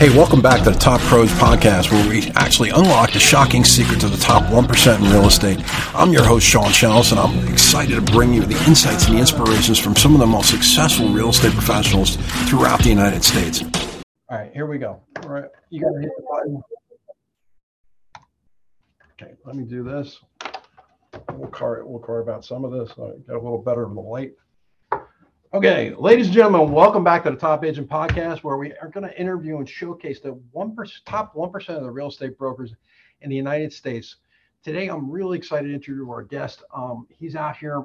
Hey, welcome back to the Top Pros Podcast, where we actually unlock the shocking secrets of the top 1% in real estate. I'm your host, Sean Shellis, and I'm excited to bring you the insights and the inspirations from some of the most successful real estate professionals throughout the United States. All right, here we go. All right, you got to hit the button. Okay, let me do this. We'll carve, we'll carve out some of this. So get a little better of the light. Okay, ladies and gentlemen, welcome back to the Top Agent Podcast, where we are going to interview and showcase the one top one percent of the real estate brokers in the United States. Today, I'm really excited to introduce our guest. Um, he's out here.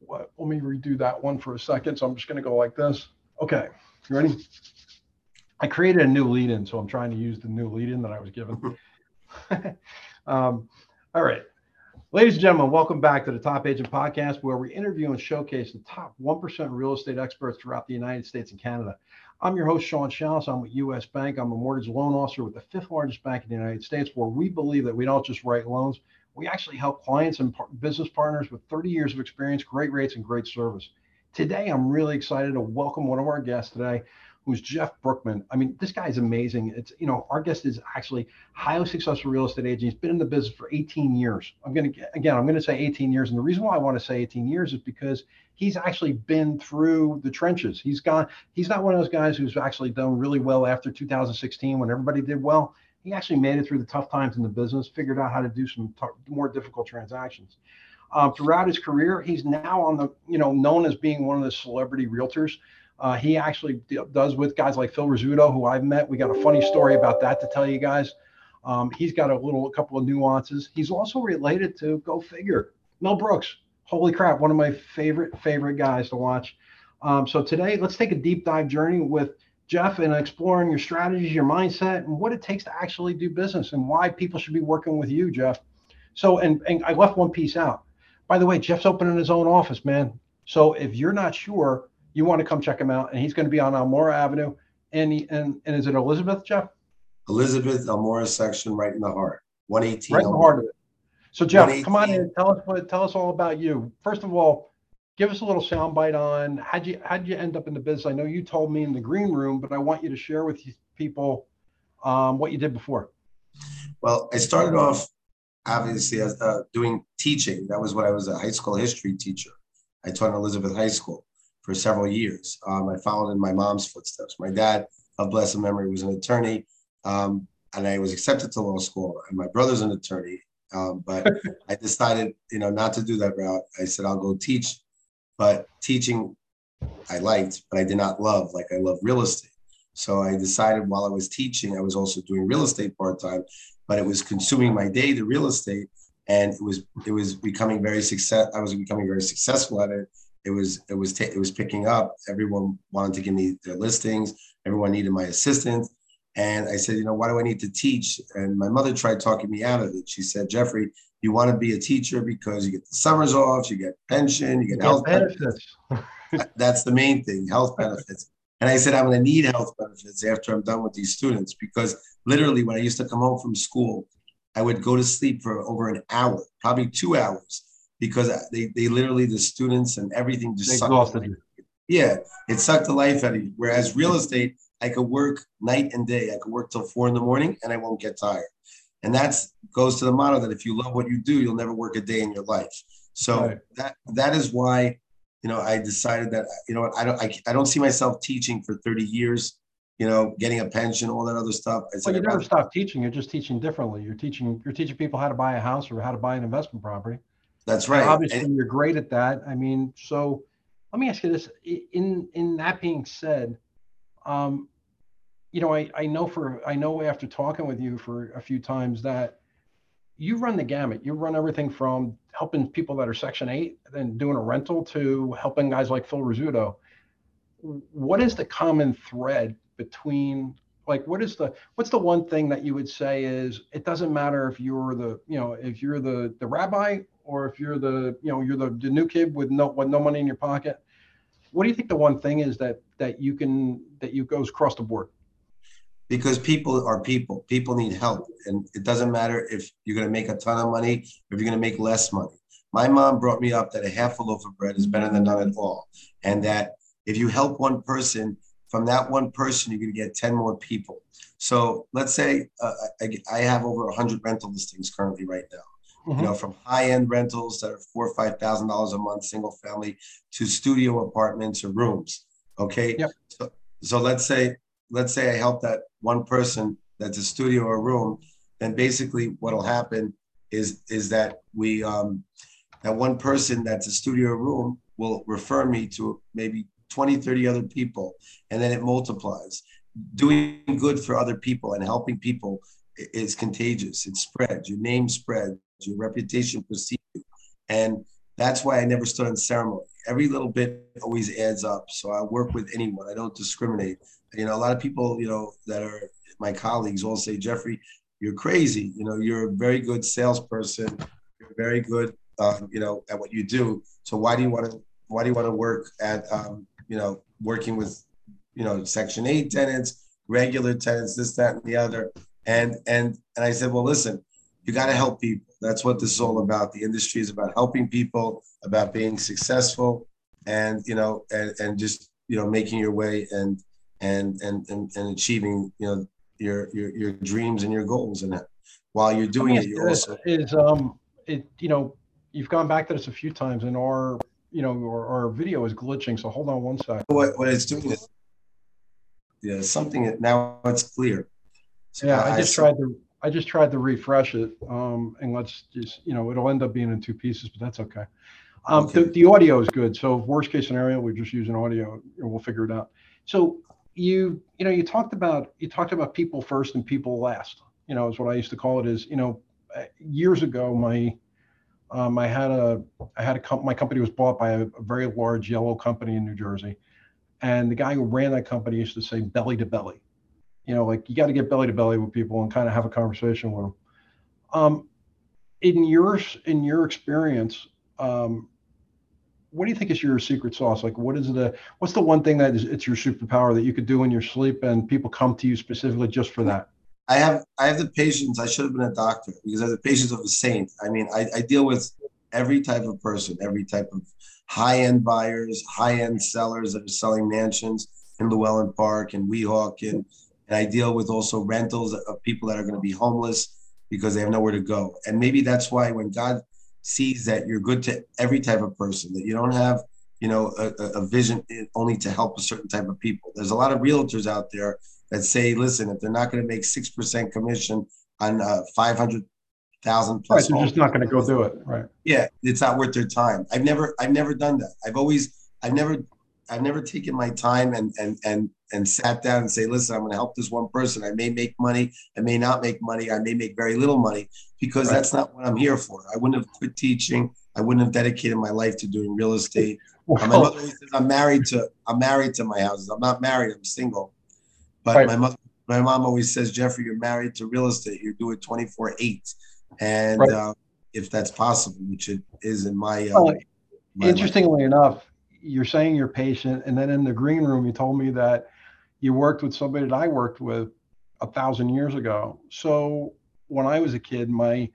What, let me redo that one for a second. So I'm just going to go like this. Okay, you ready? I created a new lead-in, so I'm trying to use the new lead-in that I was given. um, all right. Ladies and gentlemen, welcome back to the Top Agent Podcast, where we interview and showcase the top 1% real estate experts throughout the United States and Canada. I'm your host, Sean Shallis. I'm with US Bank. I'm a mortgage loan officer with the fifth largest bank in the United States, where we believe that we don't just write loans, we actually help clients and business partners with 30 years of experience, great rates, and great service. Today, I'm really excited to welcome one of our guests today who's Jeff Brookman. I mean, this guy is amazing. It's, you know, our guest is actually highly successful real estate agent. He's been in the business for 18 years. I'm going to, again, I'm going to say 18 years. And the reason why I want to say 18 years is because he's actually been through the trenches. He's gone, he's not one of those guys who's actually done really well after 2016 when everybody did well. He actually made it through the tough times in the business, figured out how to do some t- more difficult transactions. Um, throughout his career, he's now on the, you know, known as being one of the celebrity realtors. Uh, he actually does with guys like Phil Rizzuto, who I've met. We got a funny story about that to tell you guys. Um, he's got a little, a couple of nuances. He's also related to, go figure, Mel Brooks. Holy crap, one of my favorite, favorite guys to watch. Um, so today, let's take a deep dive journey with Jeff and exploring your strategies, your mindset, and what it takes to actually do business and why people should be working with you, Jeff. So, and, and I left one piece out. By the way, Jeff's opening his own office, man. So if you're not sure, you want to come check him out. And he's going to be on Elmora Avenue. And, he, and, and is it Elizabeth, Jeff? Elizabeth Elmora section right in the heart, 118. Right in the heart of it. So Jeff, come on in. Tell us what, tell us all about you. First of all, give us a little soundbite on how'd you how'd you end up in the business? I know you told me in the green room, but I want you to share with people um, what you did before. Well, I started off obviously as uh, doing teaching. That was what I was a high school history teacher. I taught in Elizabeth High School for several years. Um, I followed in my mom's footsteps. My dad, of blessed memory, was an attorney, um, and I was accepted to law school. And my brother's an attorney, um, but I decided, you know, not to do that route. I said I'll go teach, but teaching I liked, but I did not love like I love real estate. So I decided while I was teaching, I was also doing real estate part time, but it was consuming my day, the real estate, and it was it was becoming very success. I was becoming very successful at it, it was it was t- it was picking up. Everyone wanted to give me their listings. Everyone needed my assistance. And I said, you know, why do I need to teach? And my mother tried talking me out of it. She said, Jeffrey, you want to be a teacher because you get the summers off, you get pension, you get health benefits. benefits. That's the main thing, health benefits. And I said, I'm going to need health benefits after I'm done with these students because literally, when I used to come home from school, I would go to sleep for over an hour, probably two hours because they, they literally the students and everything just sucked. Yeah, it sucked the life out of you. Whereas real estate, I could work night and day. I could work till four in the morning and I won't get tired. And that goes to the motto that if you love what you do, you'll never work a day in your life. So right. that that is why, you know, I decided that you know I don't I, I don't see myself teaching for 30 years you know, getting a pension, all that other stuff. I well, you never stop teaching. You're just teaching differently. You're teaching. You're teaching people how to buy a house or how to buy an investment property. That's right. obviously, and, you're great at that. I mean, so let me ask you this: in in that being said, um, you know, I I know for I know after talking with you for a few times that you run the gamut. You run everything from helping people that are Section Eight and doing a rental to helping guys like Phil Rizzuto. What is the common thread between like what is the what's the one thing that you would say is it doesn't matter if you're the you know if you're the the rabbi or if you're the you know you're the, the new kid with no with no money in your pocket what do you think the one thing is that that you can that you goes across the board? Because people are people. People need help. And it doesn't matter if you're going to make a ton of money or if you're going to make less money. My mom brought me up that a half a loaf of bread is better than none at all. And that if you help one person from that one person, you're going to get 10 more people. So let's say uh, I, I, have over 100 rental listings currently right now. Mm-hmm. You know, from high-end rentals that are four or five thousand dollars a month, single family, to studio apartments or rooms. Okay. Yep. So, so let's say let's say I help that one person that's a studio or room, then basically what'll happen is is that we um, that one person that's a studio or room will refer me to maybe 20, 30 other people, and then it multiplies. Doing good for other people and helping people is contagious. It spreads. Your name spreads. Your reputation precedes you. And that's why I never stood on ceremony. Every little bit always adds up. So I work with anyone. I don't discriminate. You know, a lot of people, you know, that are my colleagues all say, Jeffrey, you're crazy. You know, you're a very good salesperson. You're very good, uh, you know, at what you do. So why do you want to? Why do you want to work at, um, you know, working with, you know, Section Eight tenants, regular tenants, this, that, and the other. And and and I said, well, listen, you got to help people. That's what this is all about. The industry is about helping people, about being successful, and you know, and, and just you know, making your way and and and and, and achieving you know your your your dreams and your goals. And while you're doing it, you also is um it you know you've gone back to this a few times, and our you know our, our video is glitching. So hold on one second. What what it's doing is yeah something that now it's clear. So yeah, I, I just tried to I just tried to refresh it, um, and let's just, you know, it'll end up being in two pieces, but that's okay. Um, okay. The, the audio is good. So worst case scenario, we just use an audio and we'll figure it out. So you, you know, you talked about, you talked about people first and people last, you know, is what I used to call it is, you know, years ago, my, um, I had a, I had a, comp- my company was bought by a, a very large yellow company in New Jersey. And the guy who ran that company used to say belly to belly you know, like you got to get belly to belly with people and kind of have a conversation with them. Um, in your in your experience, um, what do you think is your secret sauce? Like, what is the what's the one thing that is it's your superpower that you could do in your sleep and people come to you specifically just for that? I have I have the patience. I should have been a doctor because I have the patience of a saint. I mean, I, I deal with every type of person, every type of high end buyers, high end sellers that are selling mansions in Llewellyn Park and Weehawken and I deal with also rentals of people that are going to be homeless because they have nowhere to go. And maybe that's why when God sees that you're good to every type of person, that you don't have, you know, a, a vision only to help a certain type of people. There's a lot of realtors out there that say, listen, if they're not going to make 6% commission on uh, 500,000 plus. Right, they're just not going to go do it. Right. Yeah. It's not worth their time. I've never, I've never done that. I've always, I've never I've never taken my time and and and and sat down and say, listen, I'm going to help this one person. I may make money, I may not make money, I may make very little money because right. that's not what I'm here for. I wouldn't have quit teaching. I wouldn't have dedicated my life to doing real estate. My mother says I'm married to I'm married to my houses. I'm not married. I'm single. But right. my mother, my mom always says, Jeffrey, you're married to real estate. You do it 24 eight, and right. uh, if that's possible, which it is in my. Uh, well, my interestingly life. enough, you're saying you're patient, and then in the green room, you told me that you worked with somebody that I worked with a thousand years ago. So when I was a kid, my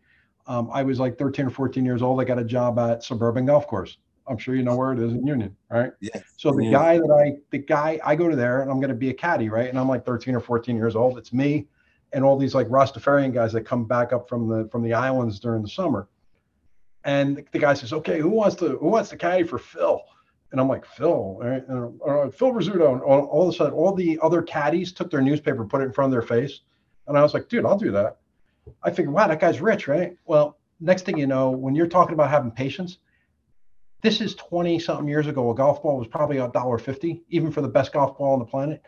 um, I was like 13 or 14 years old. I got a job at Suburban Golf Course. I'm sure you know where it is in Union, right? Yeah. So the guy that I, the guy, I go to there and I'm going to be a caddy, right? And I'm like 13 or 14 years old. It's me and all these like Rastafarian guys that come back up from the from the islands during the summer. And the guy says, "Okay, who wants to who wants to caddy for Phil?" And I'm like, Phil, right? uh, Phil Rizzuto. And all, all, of a sudden, all the other caddies took their newspaper, put it in front of their face. And I was like, dude, I'll do that. I figured, wow, that guy's rich, right? Well, next thing you know, when you're talking about having patience, this is 20 something years ago. A golf ball was probably a dollar fifty, even for the best golf ball on the planet.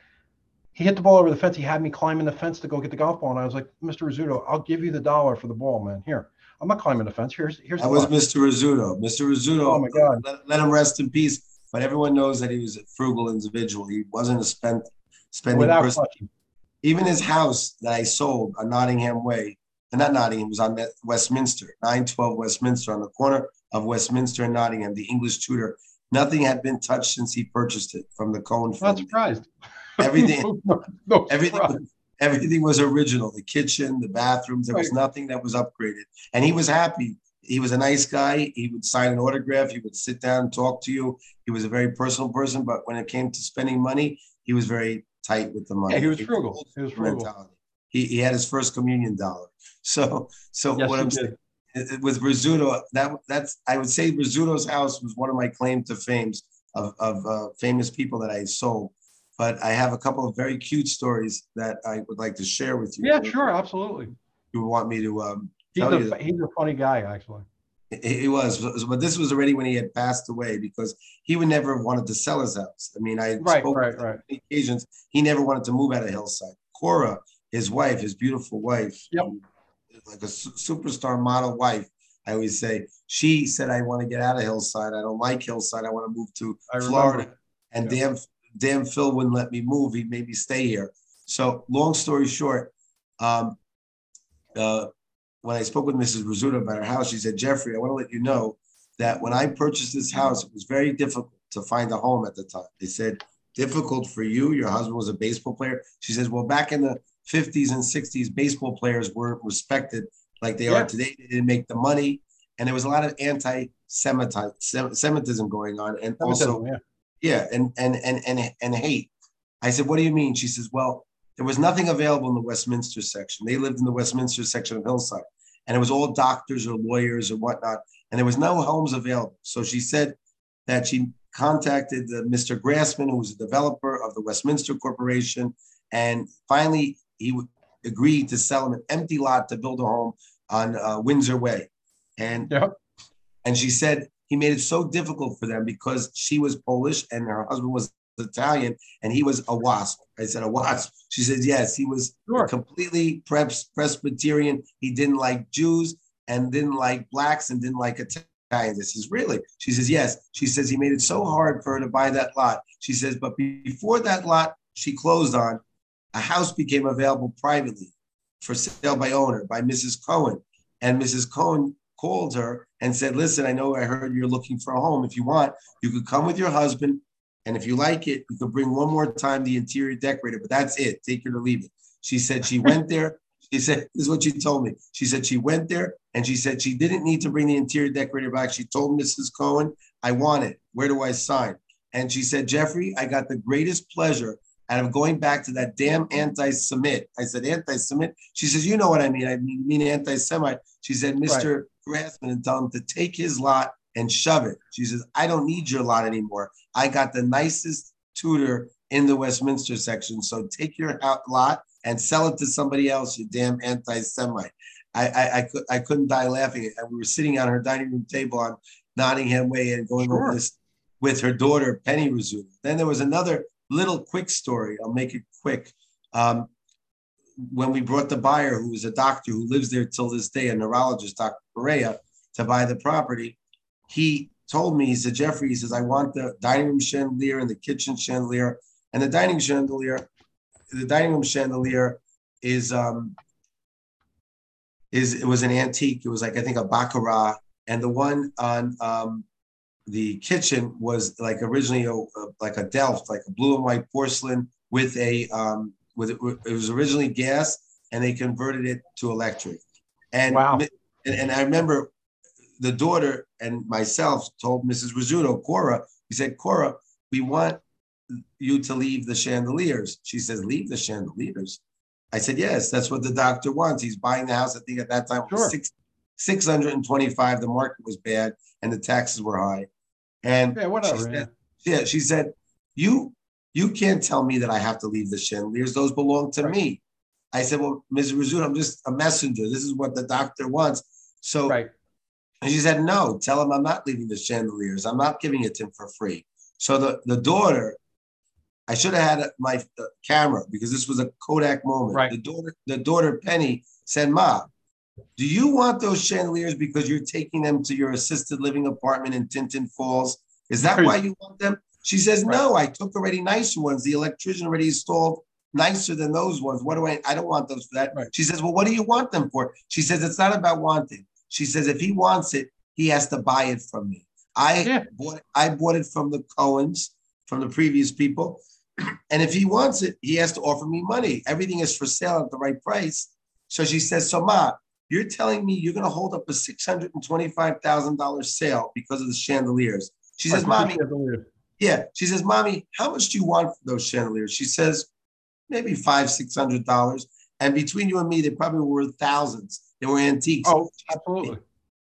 He hit the ball over the fence. He had me climbing the fence to go get the golf ball. And I was like, Mr. Rizzuto, I'll give you the dollar for the ball, man. Here. I'm not climbing the fence. Here's here's. That was Mr. Rizzuto. Mr. Rizzuto. Oh my God! Let, let, him rest in peace but everyone knows that he was a frugal individual. He wasn't a spend spending Without person. Question. Even his house that I sold on Nottingham Way, and not Nottingham, was on Westminster, 912 Westminster, on the corner of Westminster and Nottingham, the English Tudor. Nothing had been touched since he purchased it from the Cohen family. Not surprised. Everything, no, no everything, everything was original. The kitchen, the bathrooms, there was nothing that was upgraded, and he was happy he was a nice guy. He would sign an autograph. He would sit down and talk to you. He was a very personal person. But when it came to spending money, he was very tight with the money. Yeah, he was frugal. He was frugal. He, he had his first communion dollar. So so Yes, what I'm did. saying it- it- with Rizzuto, that that's I would say Rizzuto's house was one of my claim to fames of of uh, famous people that I sold. But I have a couple of very cute stories that I would like to share with you. Yeah, sure, absolutely. You want me to um, He's you a he's a funny guy, actually. He was, but this was already when he had passed away because he would never have wanted to sell his house. I mean, I Right, spoke right, right. occasions. He never wanted to move out of Hillside. Cora, his wife, his beautiful wife, Yep. like a su- superstar model wife. I always say she said, "I want to get out of Hillside. I don't like Hillside. I want to move to I Florida." remember. And Yeah. damn, damn, Phil wouldn't let me move. He made me stay here. So, long story short, um, uh, when I spoke with Mrs. Rizzuto about her house, she said, Jeffrey, I want to let you know that when I purchased this house, it was very difficult to find a home at the time. They said, difficult for you. Your husband was a baseball player. She says, well, back in the 50s and 60s, baseball players weren't respected like they Yeah. are today. They didn't make the money. And there was a lot of anti-Semitism going on. And also, yeah. yeah, and and and and and hate. I said, what do you mean? She says, well, there was nothing available in the Westminster section. They lived in the Westminster section of Hillside, and it was all doctors or lawyers or whatnot, and there was no homes available. So she said that she contacted uh, Mr. Grassman, who was a developer of the Westminster Corporation, and finally he agreed to sell him an empty lot to build a home on uh, Windsor Way, and Yep. and she said he made it so difficult for them because she was Polish and her husband was Italian and he was a wasp. I said, a wasp. She said, yes, he was Sure. completely pres- Presbyterian. He didn't like Jews and didn't like blacks and didn't like Italians. I says, really? She says, yes. She says, he made it so hard for her to buy that lot. She says, but before that lot she closed on, a house became available privately for sale by owner by Mrs. Cohen. And Mrs. Cohen called her and said, Listen, I know I heard you're looking for a home. If you want, you could come with your husband. And if you like it, you could bring one more time the interior decorator, but that's it. Take it or leave it. She said she went there. She said, This is what she told me. She said she went there and she said she didn't need to bring the interior decorator back. She told Mrs. Cohen, I want it. Where do I sign? And she said, Jeffrey, I got the greatest pleasure out of going back to that damn anti-Semite. I said, anti-Semite? She says, you know what I mean. I mean, mean anti-Semite. She said, Mr. Grassman, and tell him to take his lot and shove it. She says, I don't need your lot anymore. I got the nicest Tudor in the Westminster section. So take your lot and sell it to somebody else, you damn anti-Semite. I, I, I, could, I couldn't die laughing. And we were sitting on her dining room table on Nottingham Way and going Sure. over this with her daughter, Penny Rizzuto. Then there was another little quick story. I'll make it quick. Um, when we brought the buyer, who was a doctor who lives there till this day, a neurologist, Dr. Perea, to buy the property, he told me, he said, Jeffrey, he says, I want the dining room chandelier and the kitchen chandelier. And the dining chandelier, the dining room chandelier is um is it was an antique. It was like I think a baccarat, and the one on um the kitchen was like originally a, a- like a Delft, like a blue and white porcelain with a um with it was originally gas, and they converted it to electric. And Wow. and, and I remember the daughter and myself told Mrs. Rizzuto, Cora, we said, Cora, we want you to leave the chandeliers. She says, leave the chandeliers. I said, yes, that's what the doctor wants. He's buying the house. I think at that time Sure. six, 625. The market was bad and the taxes were high. And Yeah, she whatever. said, Yeah. yeah, she said, you you can't tell me that I have to leave the chandeliers. Those belong to Right. me. I said, well, Ms. Rizzuto, I'm just a messenger. This is what the doctor wants. So Right. And she said, no, tell him I'm not leaving the chandeliers. I'm not giving it to him for free. So the, the daughter, I should have had my camera because this was a Kodak moment. Right. The daughter, the daughter Penny said, Ma, do you want those chandeliers because you're taking them to your assisted living apartment in Tinton Falls? Is that why you want them? She says, no, I took already nicer ones. The electrician already installed nicer than those ones. What do I, I don't want those for that. Right. She says, well, what do you want them for? She says, it's not about wanting. She says, if he wants it, he has to buy it from me. I Yeah. bought I bought it from the Cohens, from the previous people. And if he wants it, he has to offer me money. Everything is for sale at the right price. So she says, So Ma, you're telling me you're gonna hold up a six hundred and twenty-five thousand dollar sale because of the chandeliers. She says, Mommy. Yeah. She says, Mommy, how much do you want for those chandeliers? She says, maybe five, six hundred dollars. And between you and me, they probably were worth thousands. They were antiques. Oh, absolutely.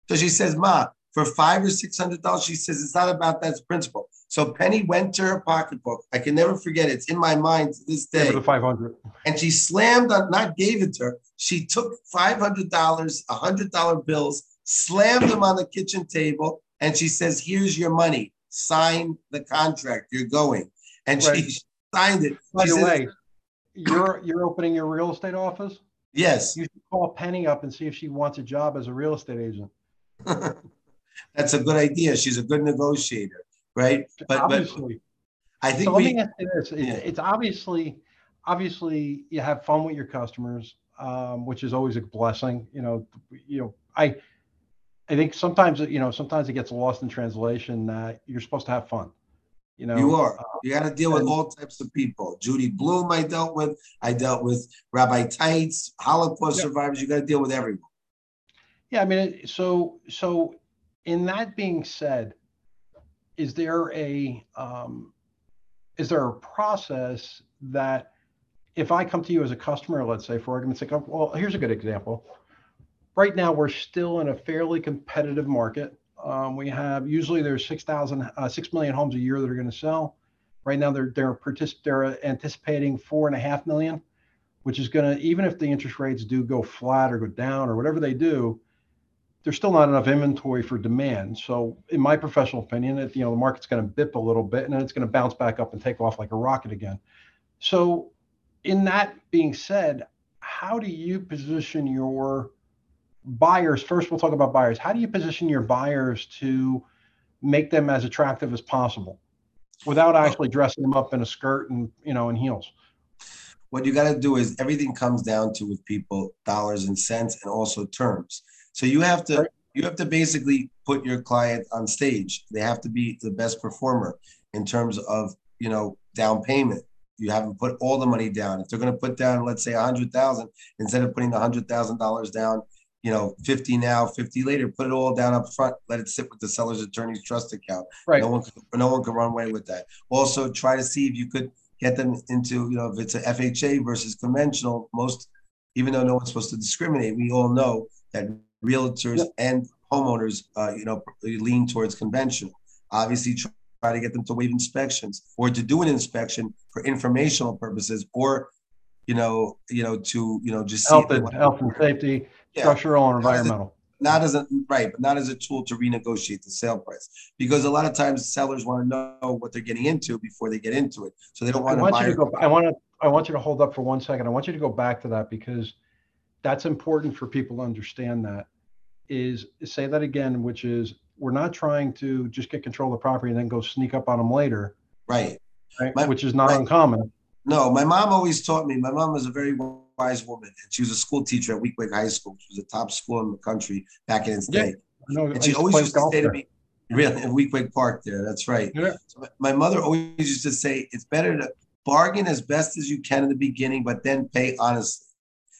So she says, Ma, for five or six hundred dollars, she says it's not about that principle. So Penny went to her pocketbook. I can never forget it. It's in my mind to this day. the 500. And she slammed on, not gave it to her. She took $500, a $100 bills, slammed them on the kitchen table, and she says, Here's your money. Sign the contract. You're going. And Right. she signed it. By She the says, way, you're you're opening your real estate office. Yes, You should call Penny up and see if she wants a job as a real estate agent. that's a good idea. She's a good negotiator, right? But but obviously, I think so let me ask you this: It's, Yeah. it's obviously, obviously, you have fun with your customers, um, which is always a blessing. You know, you know, I, I think sometimes you know sometimes it gets lost in translation that you're supposed to have fun. You know, You are. You got to deal with all types of people. Judy Blume, I dealt with. I dealt with Rabbi Tights, Holocaust Yeah. survivors. You got to deal with everyone. Yeah, I mean, so so in that being said, is there a um, is there a process that if I come to you as a customer, let's say for argument's sake, well, here's a good example. Right now, we're still in a fairly competitive market. Um, we have usually there's 6,000, uh, 6 million homes a year that are going to sell. Right now, they're they're partic- they're anticipating four and a half million, which is going to even if the interest rates do go flat or go down or whatever they do, there's still not enough inventory for demand. So, in my professional opinion, it, you know the market's going to bip a little bit and then it's going to bounce back up and take off like a rocket again. So, in that being said, how do you position your buyers? First, we'll talk about buyers. How do you position your buyers to make them as attractive as possible without actually dressing them up in a skirt and you know in heels? What you got to do is everything comes down to with people dollars and cents and also terms. So you have to you have to basically put your client on stage. They have to be the best performer in terms of you know down payment. You haven't put all the money down. If they're going to put down, let's say a hundred thousand, instead of putting the hundred thousand dollars down, you know, fifty now, fifty later, put it all down up front. Let it sit with the seller's attorney's trust account. Right. No one, can- no one can run away with that. Also, try to see if you could get them into, you know, if it's a FHA versus conventional. Most, even though no one's supposed to discriminate, we all know that realtors Yep. and homeowners, uh, you know, lean towards conventional. Obviously, try try to get them to waive inspections or to do an inspection for informational purposes, or, you know, you know, to, you know, just Health and health and safety, Yeah. structural and Not as a- environmental. not as a right, but not as a tool to renegotiate the sale price. Because a lot of times sellers want to know what they're getting into before they get into it. So they don't want to want to go. I want to. I want you to hold up for one second. I want you to go back to that because that's important for people to understand. That is say that again, which is we're not trying to just get control of the property and then go sneak up on them later, Right. right? My- which is not right. uncommon. No, my mom always taught me. My mom was a very wise woman, and she was a school teacher at Weequahic High School, which was the top school in the country back in its Yeah. day. Know. And she always used to say to me, really, in Park there, that's right. Yeah. So my- mother always used to say, it's better to bargain as best as you can in the beginning, but then pay honestly.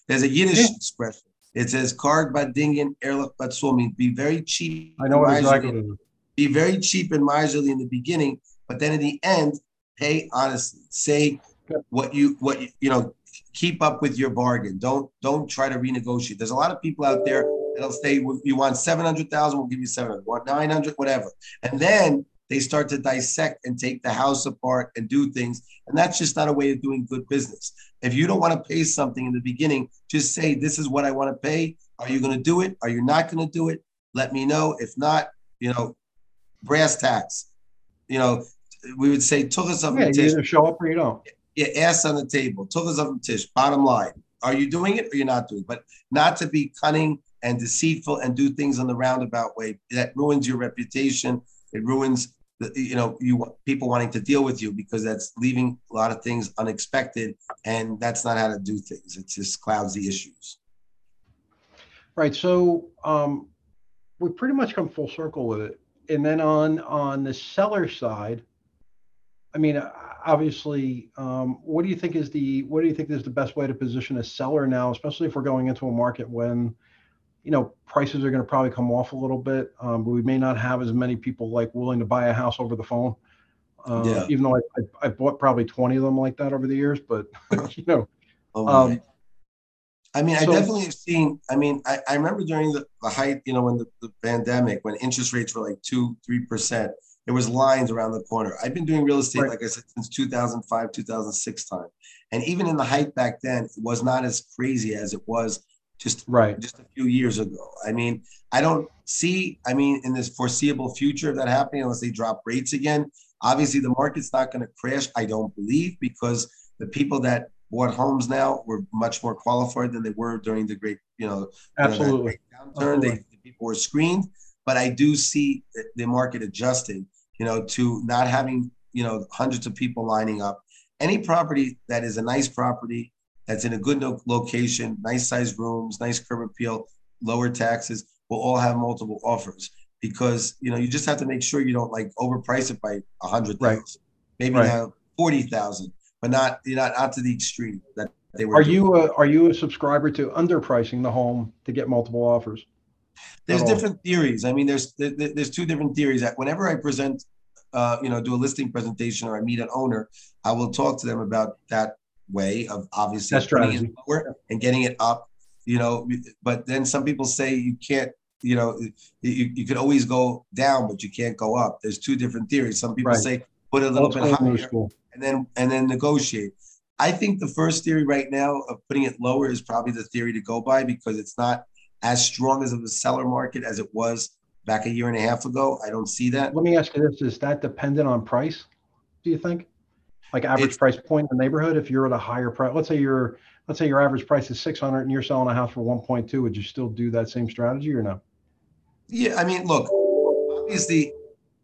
There's a Yiddish Yeah. expression. It says, "Karg badingen, ehrlich batzul," means be very cheap. I know exactly miserly- what it is. Be very cheap and miserly in the beginning, but then in the end, pay honestly. Say Yeah. what you what you, you know. Keep up with your bargain. Don't don't try to renegotiate. There's a lot of people out there that'll say, "You want seven hundred thousand? We'll give you seven hundred. Want nine hundred? Whatever." And then they start to dissect and take the house apart and do things. And that's just not a way of doing good business. If you don't want to pay something in the beginning, just say, This is what I want to pay. Are you going to do it? Are you not going to do it? Let me know. If not, you know, brass tacks. You know, we would say, Tuchas of Yeah, you either show up or you don't. Yeah, ass on the table. Tuchas of tish. Bottom line. Are you doing it or you're not doing it? But not to be cunning and deceitful and do things on the roundabout way. That ruins your reputation. It ruins the, you know you people wanting to deal with you because that's leaving a lot of things unexpected and that's not how to do things it just clouds the issues Right. So um, we pretty much come full circle with it. And then on on the seller side, I mean, obviously, um, what do you think is the what do you think is the best way to position a seller now, especially if we're going into a market when, you know, prices are going to probably come off a little bit. Um, we may not have as many people like willing to buy a house over the phone. Uh, Yeah. Even though I, I, I bought probably 20 of them like that over the years, but you know, Oh, um, I mean, I definitely have seen. I mean, I, I remember during the, the height, you know, when the, the pandemic, when interest rates were like two, three percent, there was lines around the corner. I've been doing real estate, Right. like I said, since 2005, 2006 time, and even in the height back then, it was not as crazy as it was just right. just a few years ago. I mean, I don't see, I mean, in this foreseeable future of that happening unless they drop rates again. Obviously, the market's not going to crash, I don't believe, because the people that bought homes now were much more qualified than they were during the great, you know, you know, that Absolutely. downturn. They, the people were screened, but I do see the- market adjusting, you know, to not having, you know, hundreds of people lining up. Any property that is a nice property, that's in a good location, nice sized rooms, nice curb appeal, lower taxes, will all have multiple offers because you know you just have to make sure you don't like overprice it by a hundred thousand, Right. maybe Right. now forty thousand, but not you're not out to the extreme that they were. Are doing. you a, are you a subscriber to underpricing the home to get multiple offers? There's different theories. I mean, there's there- there- there's two different theories. That whenever I present, uh, you know, do a listing presentation or I meet an owner, I will talk to them about that way of obviously That putting it lower and getting it up. You know, but then some people say you can't. You know, you, you could always go down, but you can't go up. There's two different theories. Some people Right. say put it a little Old bit higher and then and then negotiate. I think the first theory right now of putting it lower is probably the theory to go by because it's not as strong as of a seller market as it was back a year and a half ago. I don't see that. Let me ask you this: Is that dependent on price? Do you think, like average It's- price point in the neighborhood? If you're at a higher price, let's say you're let's say your average price is 600 and you're selling a house for 1.2, would you still do that same strategy or no? Yeah, I mean, look, obviously,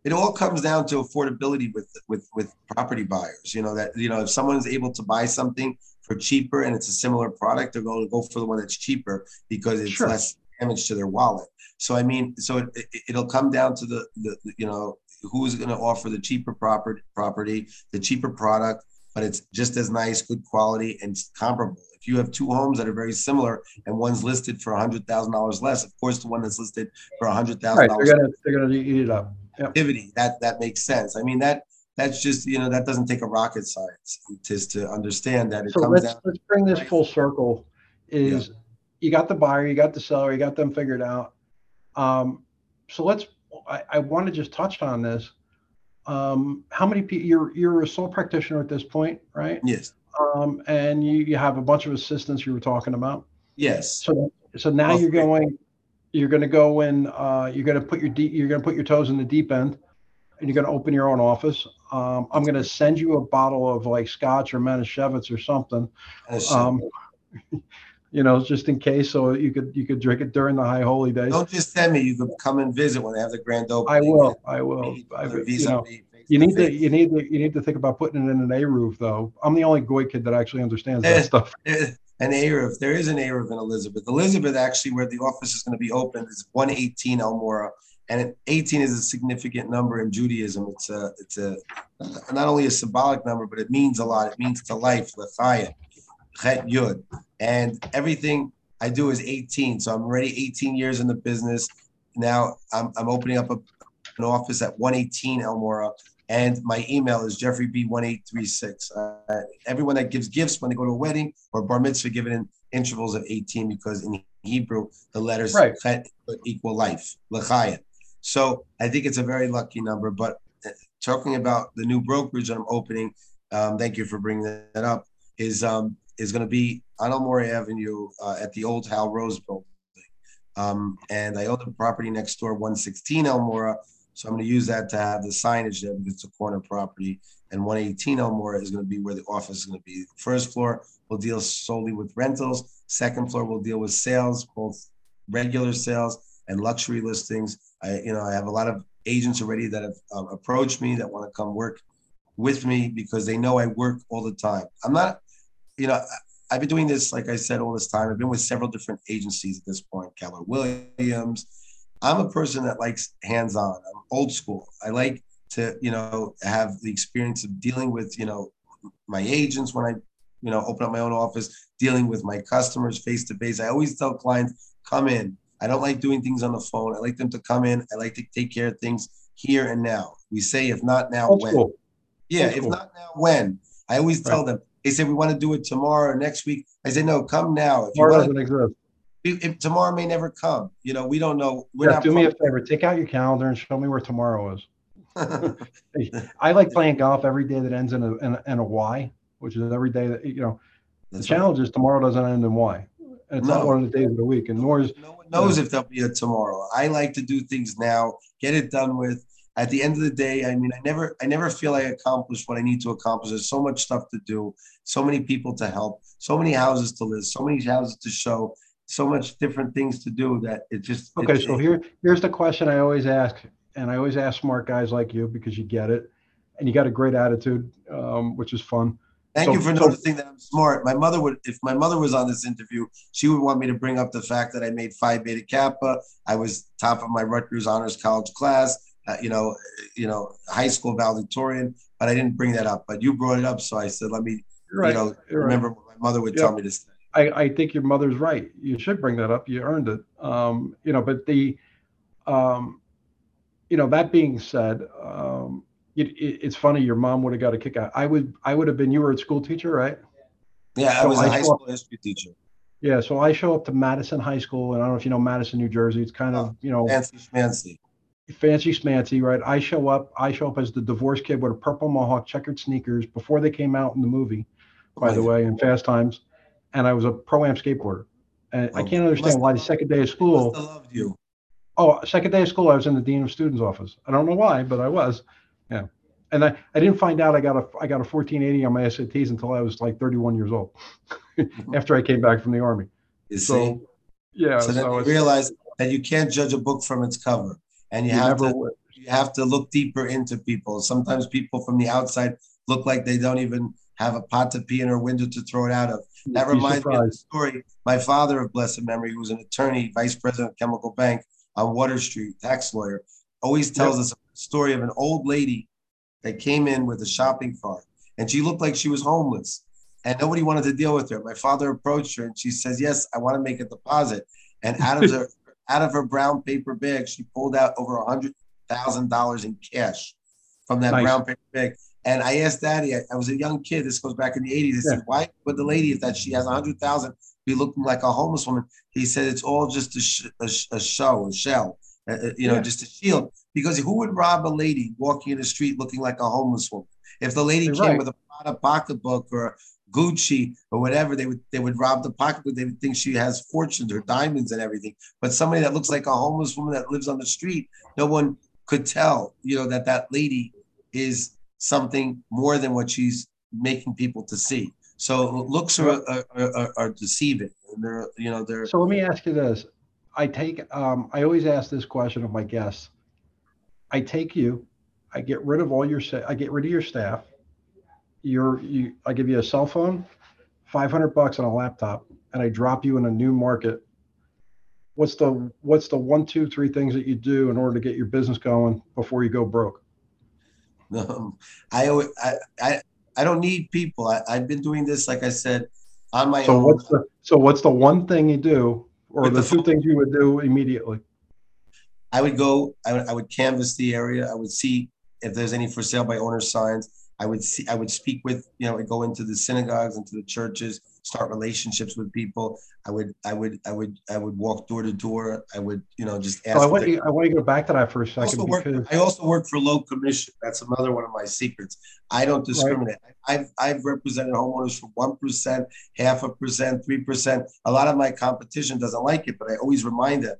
it all comes down to affordability with with with property buyers. You know that you know if someone's able to buy something for cheaper and it's a similar product, they're going to go for the one that's cheaper because it's Sure. less damage to their wallet. So I mean, so it, it, it'll come down to the, the the, you know who's going to offer the cheaper property property, the cheaper product, but it's just as nice, good quality, and comparable. If you have two homes that are very similar and one's listed for a hundred thousand dollars less, of course the one that's listed for a hundred thousand Right, dollars they're gonna they're gonna eat it up. activity. That that makes sense. I mean that that's just you know that doesn't take a rocket science just to understand that it So comes let's down. let's bring this full circle. Is you got the buyer, you got the seller, you got them figured out. Um, so let's. I, I want to just touch on this. Um, how many people? You're you're a sole practitioner at this point, right? Yes, Um, and you you have a bunch of assistants you were talking about. yes, So so now you're going. You're going to go in. Uh, you're going to put your deep. You're going to put your toes in the deep end, and you're going to open your own office. Um, I'm going to send you a bottle of like Scotch or Manischewitz or something. Um, you know, just in case, so you could you could drink it during the high holy days. don't just send me. You could come and visit when they have the grand I opening. will. I will. I, you know, you need to you need to you need to think about putting it in an eruv though. I'm the only goy kid that actually understands that stuff. an eruv. There is an eruv in Elizabeth. Elizabeth, actually, where the office is going to be open, is 118 Elmora, and 18 is a significant number in Judaism. It's a, it's a, not only a symbolic number, but it means a lot. It means to life, lechayim, chet yud, and everything I do is 18. So I'm already 18 years in the business. Now I'm, I'm opening up a, an office at 118 Elmora. And my email is jeffreyb1836. Uh, everyone that gives gifts when they go to a wedding or bar mitzvah, given in intervals of 18 because in Hebrew, the letters Right. chet equal life, l'chayim. So I think it's a very lucky number. But uh, talking about the new brokerage that I'm opening, um, thank you for bringing that up, is um, is going to be on Elmora Avenue uh, at the old Hal Rose building. Um, and I own the property next door, 116 Elmora. So I'm going to use that to have the signage there because it's a corner property. And 118 Elmora is going to be where the office is going to be. First floor will deal solely with rentals. Second floor will deal with sales, both regular sales and luxury listings. I, you know, I have a lot of agents already that have um, approached me that want to come work with me because they know I work all the time. I'm not, you know, I've been doing this, like I said, all this time. I've been with several different agencies at this point, Keller Williams. I'm a person that likes hands-on. I'm old school. I like to, you know, have the experience of dealing with, you know, my agents when I, you know, open up my own office, dealing with my customers face to face. I always tell clients, come in. I don't like doing things on the phone. I like them to come in. I like to take care of things here and now. We say, if not now, Old when? school. Yeah, Old if school. not now, when? I always tell them. They say we want to do it tomorrow or next week. I say no, come now. If you Tomorrow doesn't exist. if, if tomorrow may never come. You know, we don't know. We're Yeah, not do me a favor, take out your calendar and show me where tomorrow is. I like playing golf every day that ends in a, in a, in a Y, which is every day that, you know, the That's right. challenge is tomorrow doesn't end in Y. It's not one of the days of the week and nor is, No one knows if there'll be a tomorrow. I like to do things now, get it done with. At the end of the day, I mean, I never, I never feel I accomplished what I need to accomplish. There's so much stuff to do, so many people to help, so many houses to list, so many houses to show, so much different things to do that it just. it- okay, so it- here, here's the question I always ask, and I always ask smart guys like you because you get it. And you got a great attitude, um, which is fun. Thank So- you for noticing that I'm smart. My mother would, if my mother was on this interview, she would want me to bring up the fact that I made Phi Beta Kappa. I was top of my Rutgers Honors College class. Uh, you know, you know, high school valedictorian. But I didn't bring that up. But you brought it up, so I said, let me, right. you know, you're right. remember what my mother would Yeah. tell me to say. I, I think your mother's right. You should bring that up. You earned it. Um, you know, but the, um, you know, that being said, um, it, it, it's funny. Your mom would have got a kick out. I would, I would have been. You were a school teacher, right? Yeah, I was I a high saw- school history teacher. Yeah. So I show up to Madison High School, and I don't know if you know Madison, New Jersey. It's kind of, you know, Fancy schmancy. fancy schmancy, right? I show up. I show up as the divorced kid with a purple mohawk, checkered sneakers before they came out in the movie, by the way, in Fast Times, and I was a pro am skateboarder. And I Oh, can't understand why the second day of school. Must have loved you. Oh, second day of school, I was in the dean of students office. I don't know why, but I was. Yeah, and I, I didn't find out I got a I got a 1480 on my SATs until I was like 31 years old, after I came back from the army. You see. So, yeah, so then so you it's, realize that you can't judge a book from its cover, and you, you have to would. you have to look deeper into people. Sometimes people from the outside look like they don't even have a pot to pee in or window to throw it out of. That Be reminds me of the story. My father of blessed memory, who was an attorney, vice president of Chemical Bank on Water Street, tax lawyer, always tells us a story of an old lady that came in with a shopping cart and she looked like she was homeless and nobody wanted to deal with her. My father approached her and she says, Yes, I want to make a deposit. And out of her out of her brown paper bag, she pulled out over a hundred thousand dollars in cash from that Nice. brown paper bag. And I asked Daddy, I, I was a young kid. This goes back in the '80s. I said, "Why would the lady, if that she has a hundred thousand, be looking like a homeless woman?" He said, "It's all just a, sh- a, sh- a show, a shell, uh, uh, you know, Yeah. just a shield." Because who would rob a lady walking in the street looking like a homeless woman? If the lady You're came right. with a Prada pocketbook or Gucci or whatever, they would they would rob the pocketbook. They would think she has fortunes or diamonds and everything. But somebody that looks like a homeless woman that lives on the street, no one could tell, you know, that that lady is something more than what she's making people to see. So looks are are, are, are deceiving, and they're you know they're So let me ask you this. I take, um, I always ask this question of my guests. I take you, I get rid of all your, I get rid of your staff. You're, you, I give you a cell phone, 500 bucks on a laptop, and I drop you in a new market. What's the, what's the one, two, three things that you do in order to get your business going before you go broke? Um, I, alwa- I I I don't need people. I, I've been doing this, like I said, on my So own. what's the, so what's the one thing you do, or the the two phone. things you would do immediately? I would go. I would, I would canvass the area. I would see if there's any for sale by owner signs. I would see. I would speak with. You know, I'd go into the synagogues, into the churches, start relationships with people. I would. I would. I would. I would walk door to door. I would. You know, just ask. So I want you, I want to go back to that for a I second also, work. I also work for low commission. That's another one of my secrets. I don't discriminate. I've I've represented homeowners one percent, half a percent, three percent. A lot of my competition doesn't like it, but I always remind them,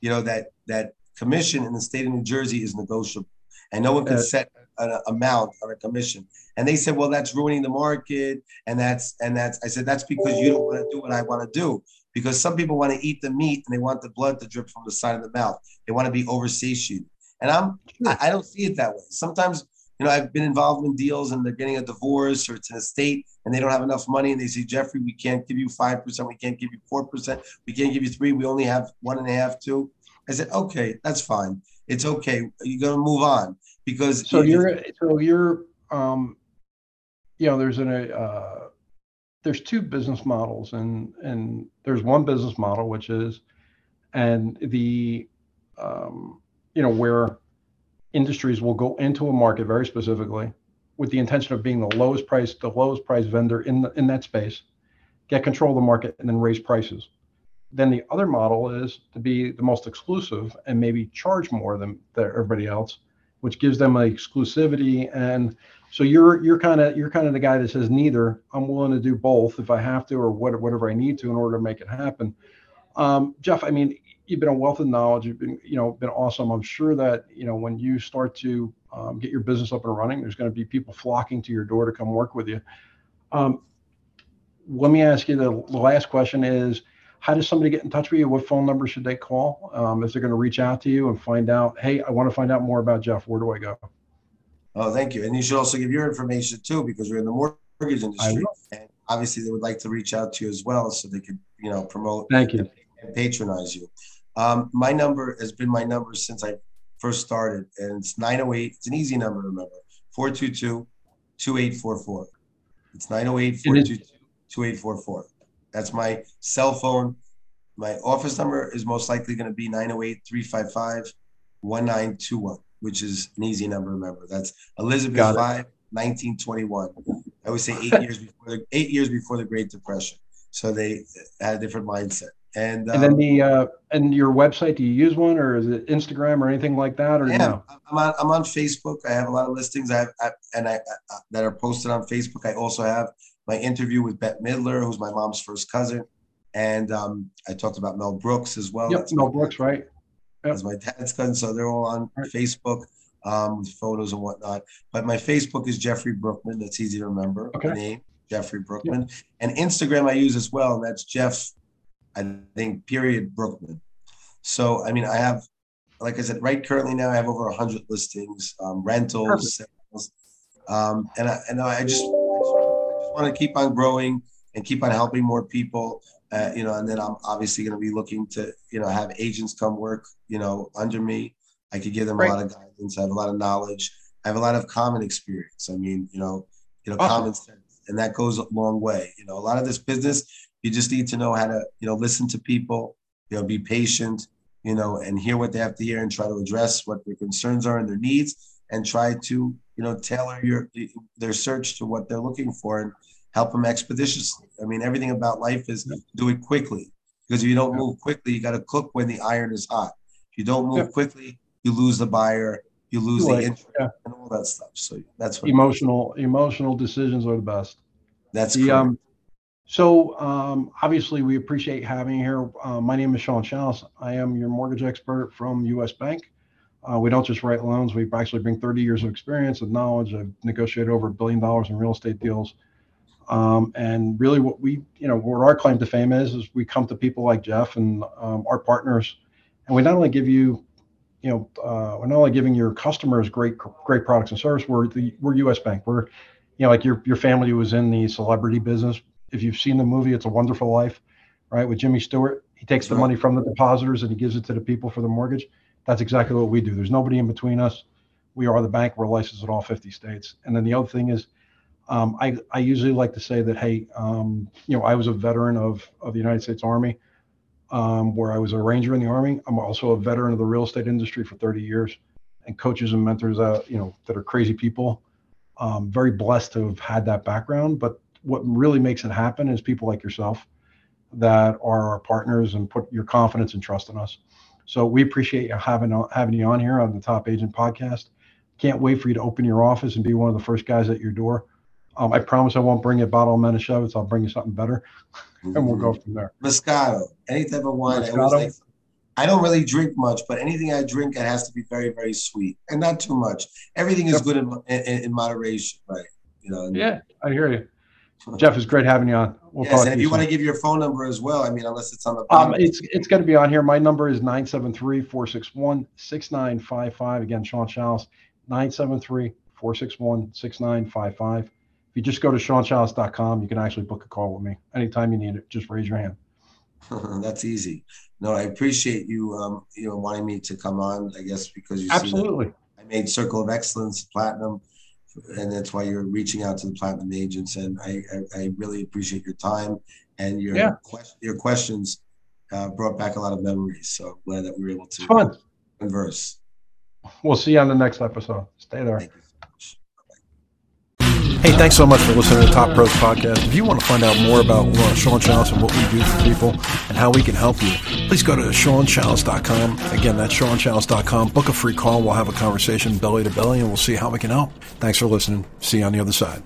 you know, that that commission in the state of New Jersey is negotiable, and no one can set an amount on a commission. And they said, well, that's ruining the market, and that's and that's. I said that's because you don't want to do what I want to do. Because some people want to eat the meat and they want the blood to drip from the side of the mouth. They want to be oversatiated. And I'm I, I don't see it that way. Sometimes, you know, I've been involved in deals and they're getting a divorce or it's an estate and they don't have enough money and they say, Jeffrey, we can't give you five percent, we can't give you four percent, we can't give you three, we only have one and a half, two. I said, okay, that's fine. It's okay. You're gonna move on because So you're, so you're, um, you know, there's an, uh, there's two business models and, and there's one business model, which is, and the, um, you know, where industries will go into a market very specifically with the intention of being the lowest price, the lowest price vendor in the, in that space, get control of the market, and then raise prices. Then the other model is to be the most exclusive and maybe charge more than, than everybody else, which gives them a exclusivity. And so you're you're kind of you're kind of the guy that says neither. I'm willing to do both if I have to or what, whatever I need to in order to make it happen. Um, Jeff, I mean, you've been a wealth of knowledge. You've been, you know, been awesome. I'm sure that, you know, when you start to um, get your business up and running, there's going to be people flocking to your door to come work with you. Um, let me ask you the, the, last question is, how does somebody get in touch with you? What phone number should they call? Um, if they're going to reach out to you and find out, hey, I want to find out more about Jeff. Where do I go? Oh, thank you. And you should also give your information too, because we're in the mortgage industry. And obviously they would like to reach out to you as well so they could, you know, promote thank you and patronize you. Um, my number has been my number since I first started, and it's 908. It's an easy number to remember 422 2844. It's 908 422 2844. That's my cell phone. My office number is most likely going to be 908 355 1921, which is an easy number to remember. That's Elizabeth 5, 1921. I always say eight years before the, eight years before the Great Depression. So they had a different mindset. And, and then um, the uh, and your website, do you use one or is it Instagram or anything like that? Or yeah, no? I'm on I'm on Facebook. I have a lot of listings. I have I, and I, I, that are posted on Facebook. I also have my interview with Bette Midler, who's my mom's first cousin, and um, I talked about Mel Brooks as well. Yep, That's Mel Brooks, right? Yep. That's my dad's cousin, so they're all on right. Facebook um, with photos and whatnot. But my Facebook is Jeffrey Brookman. That's easy to remember. Okay. name Jeffrey Brookman, yep. and Instagram I use as well, and that's Jeff I think, period, Brooklyn. So, I mean, I have, like I said, right currently now, I have over 100 listings, um, rentals, sales, um, and, I, and I just, I just, want to keep on growing and keep on helping more people. Uh, you know, and then I'm obviously going to be looking to, you know, have agents come work, you know, under me. I could give them right. a lot of guidance. I have a lot of knowledge. I have a lot of common experience. I mean, you know, you know, awesome. common sense, and that goes a long way. You know, a lot of this business you just need to know how to, you know, listen to people, you know, be patient, you know, and hear what they have to hear and try to address what their concerns are and their needs and try to, you know, tailor your their search to what they're looking for and help them expeditiously. I mean, everything about life is do it quickly because if you don't move quickly, you got to cook when the iron is hot. If you don't move quickly, you lose the buyer, you lose the interest yeah. and all that stuff. So that's what emotional emotional decisions are the best. That's the um, so um, obviously, we appreciate having you here. Uh, my name is Sean Chalice. I am your mortgage expert from U.S. Bank. Uh, we don't just write loans. We actually bring 30 years of experience and knowledge. I've negotiated over a billion dollars in real estate deals. Um, and really, what we, you know, what our claim to fame is, is we come to people like Jeff and um, our partners, and we not only give you, you know, uh, we're not only giving your customers great, great products and service. We're the we're U.S. Bank. We're, you know, like your your family was in the celebrity business if you've seen the movie, It's a Wonderful Life, right? With Jimmy Stewart, he takes the money from the depositors and he gives it to the people for the mortgage. That's exactly what we do. There's nobody in between us. We are the bank. We're licensed in all 50 states. And then the other thing is, um, I, I usually like to say that, hey, um, you know, I was a veteran of, of the United States Army, um, where I was a ranger in the Army. I'm also a veteran of the real estate industry for 30 years and coaches and mentors, uh, you know, that are crazy people. Um, very blessed to have had that background, but what really makes it happen is people like yourself that are our partners and put your confidence and trust in us. So we appreciate you having having you on here on the Top Agent Podcast. Can't wait for you to open your office and be one of the first guys at your door. Um, I promise I won't bring you a bottle of Manischewitz. I'll bring you something better, and we'll go from there. Moscato, any type of wine. I, like, I, don't really drink much, but anything I drink, it has to be very, very sweet and not too much. Everything is good in, in, in moderation, right? You know. Yeah, I hear you. Jeff, it's great having you on. We'll yes, and if you, want to give your phone number as well, I mean, unless it's on the um, it's it's going to be on here. My number is 973-461-6955. Again, Sean Chalice, 973-461-6955. If you just go to seanchalice.com, you can actually book a call with me anytime you need it. Just raise your hand. That's easy. No, I appreciate you um, you know wanting me to come on, I guess because you Absolutely. I made Circle of Excellence Platinum and that's why you're reaching out to the platinum agents. And I, I, I really appreciate your time and your yeah. your questions uh, brought back a lot of memories. So I'm glad that we were able to Fun. converse. We'll see you on the next episode. Stay there. Hey, thanks so much for listening to the Top Pros podcast. If you want to find out more about uh, Sean Chalice and what we do for people and how we can help you, please go to SeanChalice.com. Again, that's SeanChalice.com. Book a free call. We'll have a conversation belly to belly and we'll see how we can help. Thanks for listening. See you on the other side.